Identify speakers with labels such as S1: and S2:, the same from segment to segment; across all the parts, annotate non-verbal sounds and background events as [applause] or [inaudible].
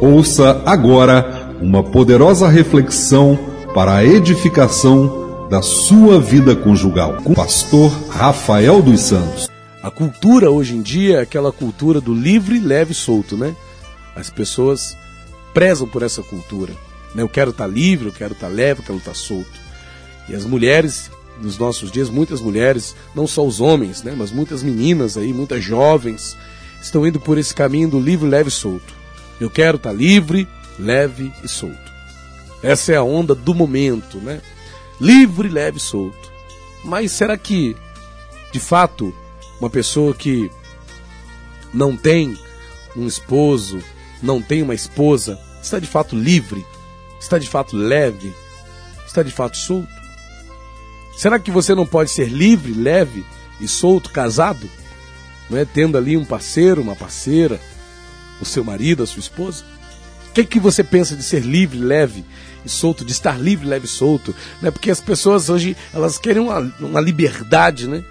S1: Ouça agora uma poderosa reflexão para a edificação da sua vida conjugal com o pastor Rafael dos Santos.
S2: A cultura hoje em dia é aquela cultura do livre, leve e solto, né? As pessoas prezam por essa cultura. Né? Eu quero estar tá livre, eu quero estar tá leve, eu quero estar tá solto. E as mulheres, nos nossos dias, muitas mulheres, não só os homens, né? mas muitas meninas aí, muitas jovens, estão indo por esse caminho do livre, leve e solto. Eu quero estar livre, leve e solto. Essa é a onda do momento, né? Livre, leve e solto. Mas será que, de fato, uma pessoa que não tem um esposo, não tem uma esposa, está de fato livre? Está de fato leve? Está de fato solto? Será que você não pode ser livre, leve e solto, casado? Não é? Tendo ali um parceiro, uma parceira, o seu marido, a sua esposa? O que, é que você pensa de ser livre, leve e solto, de estar livre, leve e solto? Né? Porque as pessoas hoje elas querem uma, uma liberdade, né?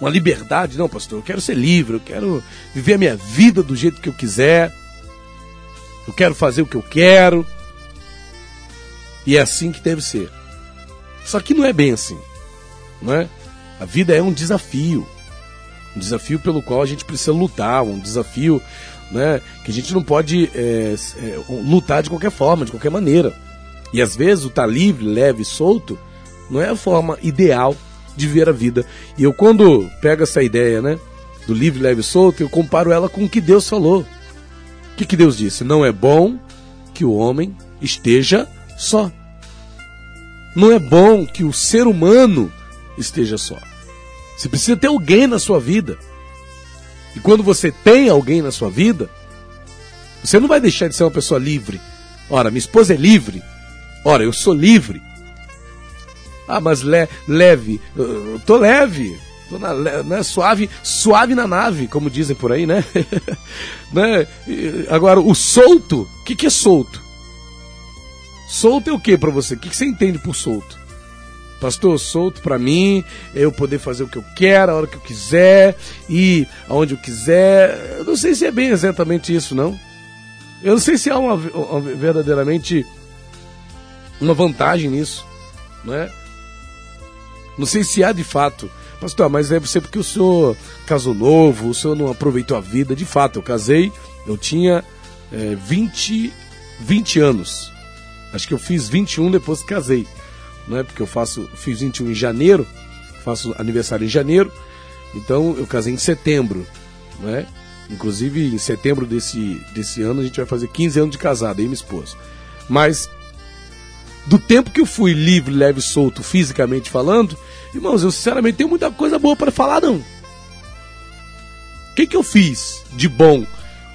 S2: Uma liberdade, não, pastor, eu quero ser livre, eu quero viver a minha vida do jeito que eu quiser, eu quero fazer o que eu quero, e é assim que deve ser. Só que não é bem assim, não é? A vida é um desafio, um desafio pelo qual a gente precisa lutar, um desafio né? Que a gente não pode é, é, lutar de qualquer forma, de qualquer maneira. E às vezes o estar tá livre, leve, solto, não é a forma ideal de ver a vida. E eu quando pego essa ideia, né, do livre, leve, solto, eu comparo ela com o que Deus falou. O que, que Deus disse? Não é bom que o homem esteja só. Não é bom que o ser humano esteja só. Você precisa ter alguém na sua vida. E quando você tem alguém na sua vida, você não vai deixar de ser uma pessoa livre. Ora, minha esposa é livre. Ora, eu sou livre. Ah, mas le leve. Eu tô leve. Tô na, né, suave, suave na nave, como dizem por aí, né? [laughs] né? Agora, o solto, o que, que é solto? Solto é o que para você? O que, que você entende por solto? Pastor, solto para mim, eu poder fazer o que eu quero, a hora que eu quiser, ir aonde eu quiser. Eu não sei se é bem exatamente isso, não. Eu não sei se há uma, uma verdadeiramente uma vantagem nisso, não é? Não sei se há de fato. Pastor, mas é você porque o senhor casou novo, o senhor não aproveitou a vida. De fato, eu casei, eu tinha é, 20, 20 anos. Acho que eu fiz 21 depois que casei né? Porque eu faço, fiz 21 em janeiro, faço aniversário em janeiro, então eu casei em setembro, né? Inclusive em setembro desse, desse ano a gente vai fazer 15 anos de casado, aí minha esposa. Mas do tempo que eu fui livre, leve, solto, fisicamente falando, irmãos, eu sinceramente tenho muita coisa boa para falar não. O que, que eu fiz de bom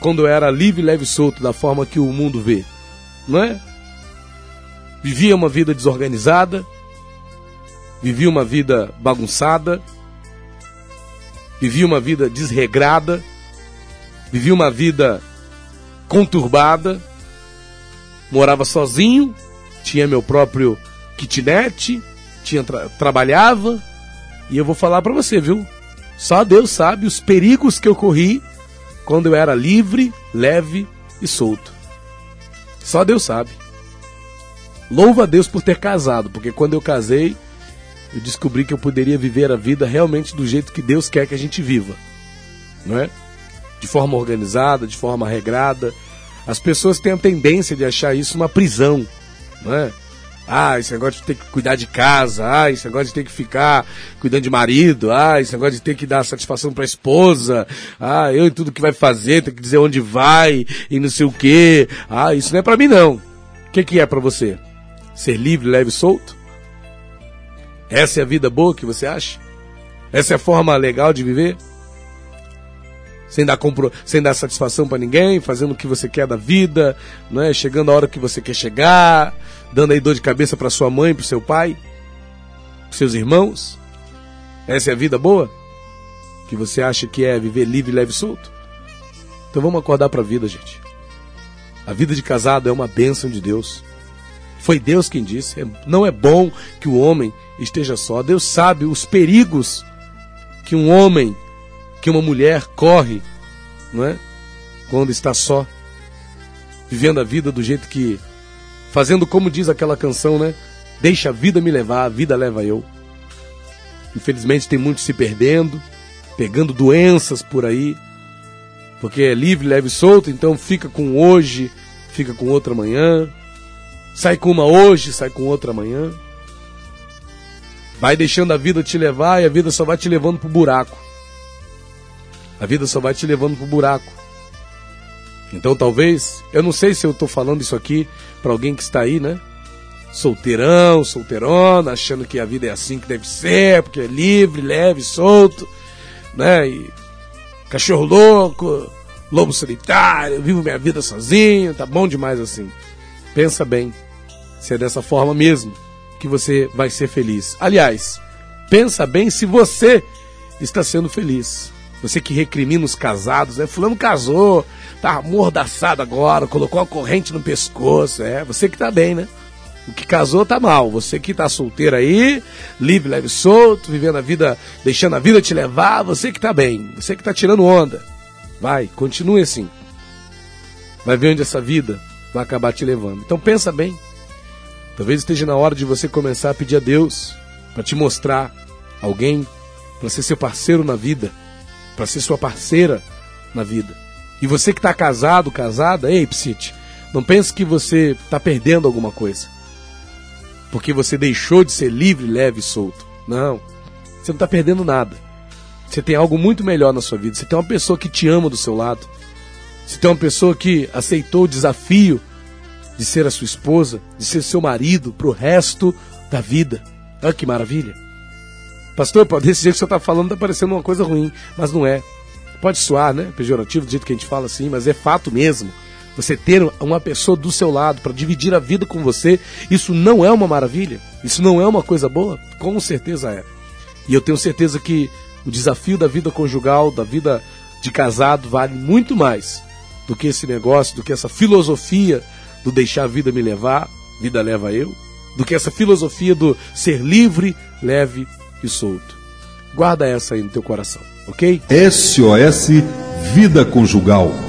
S2: quando eu era livre, leve, solto da forma que o mundo vê? Não é? Vivia uma vida desorganizada, vivia uma vida bagunçada, vivia uma vida desregrada, vivia uma vida conturbada, morava sozinho, tinha meu próprio kitnet, tinha tra trabalhava, e eu vou falar para você, viu? Só Deus sabe os perigos que eu corri quando eu era livre, leve e solto. Só Deus sabe. Louva a Deus por ter casado, porque quando eu casei, eu descobri que eu poderia viver a vida realmente do jeito que Deus quer que a gente viva, não é? De forma organizada, de forma regrada. As pessoas têm a tendência de achar isso uma prisão, não é? Ah, esse negócio de ter que cuidar de casa, ah, esse negócio de ter que ficar cuidando de marido, ah, esse negócio de ter que dar satisfação para a esposa, ah, eu e tudo que vai fazer, tem que dizer onde vai e não sei o quê. Ah, isso não é para mim não. O que, que é para você? Ser livre, leve e solto? Essa é a vida boa que você acha? Essa é a forma legal de viver? Sem dar, compro... Sem dar satisfação para ninguém, fazendo o que você quer da vida, não é? chegando a hora que você quer chegar, dando aí dor de cabeça para sua mãe, para seu pai, para seus irmãos? Essa é a vida boa? Que você acha que é viver livre, leve e solto? Então vamos acordar para a vida, gente. A vida de casado é uma bênção de Deus. Foi Deus quem disse: não é bom que o homem esteja só. Deus sabe os perigos que um homem, que uma mulher corre, não é? Quando está só. vivendo a vida do jeito que. Fazendo como diz aquela canção, né? Deixa a vida me levar, a vida leva eu. Infelizmente tem muitos se perdendo, pegando doenças por aí, porque é livre, leve e solto, então fica com hoje, fica com outra amanhã, sai com uma hoje, sai com outra amanhã. Vai deixando a vida te levar e a vida só vai te levando pro buraco. A vida só vai te levando pro buraco. Então talvez, eu não sei se eu estou falando isso aqui para alguém que está aí, né? Solteirão, solteirona, achando que a vida é assim que deve ser, porque é livre, leve, solto, né? E cachorro louco, lobo solitário, vivo minha vida sozinho, tá bom demais assim. Pensa bem, se é dessa forma mesmo que você vai ser feliz. Aliás, pensa bem se você está sendo feliz. Você que recrimina os casados, né? Fulano casou, tá amordaçado agora, colocou a corrente no pescoço. É, você que tá bem, né? O que casou tá mal. Você que tá solteiro aí, livre, leve, solto, vivendo a vida, deixando a vida te levar, você que tá bem. Você que tá tirando onda. Vai, continue assim. Vai ver onde essa vida vai acabar te levando. Então pensa bem. Talvez esteja na hora de você começar a pedir a Deus para te mostrar alguém para ser seu parceiro na vida, para ser sua parceira na vida. E você que está casado, casada, ei, psite, não pense que você está perdendo alguma coisa. Porque você deixou de ser livre, leve e solto. Não. Você não está perdendo nada. Você tem algo muito melhor na sua vida. Você tem uma pessoa que te ama do seu lado. Você tem uma pessoa que aceitou o desafio de ser a sua esposa, de ser seu marido para o resto da vida. Olha que maravilha. Pastor, desse jeito que você está falando está parecendo uma coisa ruim, mas não é. Pode soar, né? Pejorativo do jeito que a gente fala assim, mas é fato mesmo. Você ter uma pessoa do seu lado para dividir a vida com você, isso não é uma maravilha? Isso não é uma coisa boa? Com certeza é. E eu tenho certeza que o desafio da vida conjugal, da vida de casado, vale muito mais do que esse negócio, do que essa filosofia do deixar a vida me levar, vida leva eu, do que essa filosofia do ser livre, leve e solto. Guarda essa aí no teu coração, ok?
S1: SOS Vida Conjugal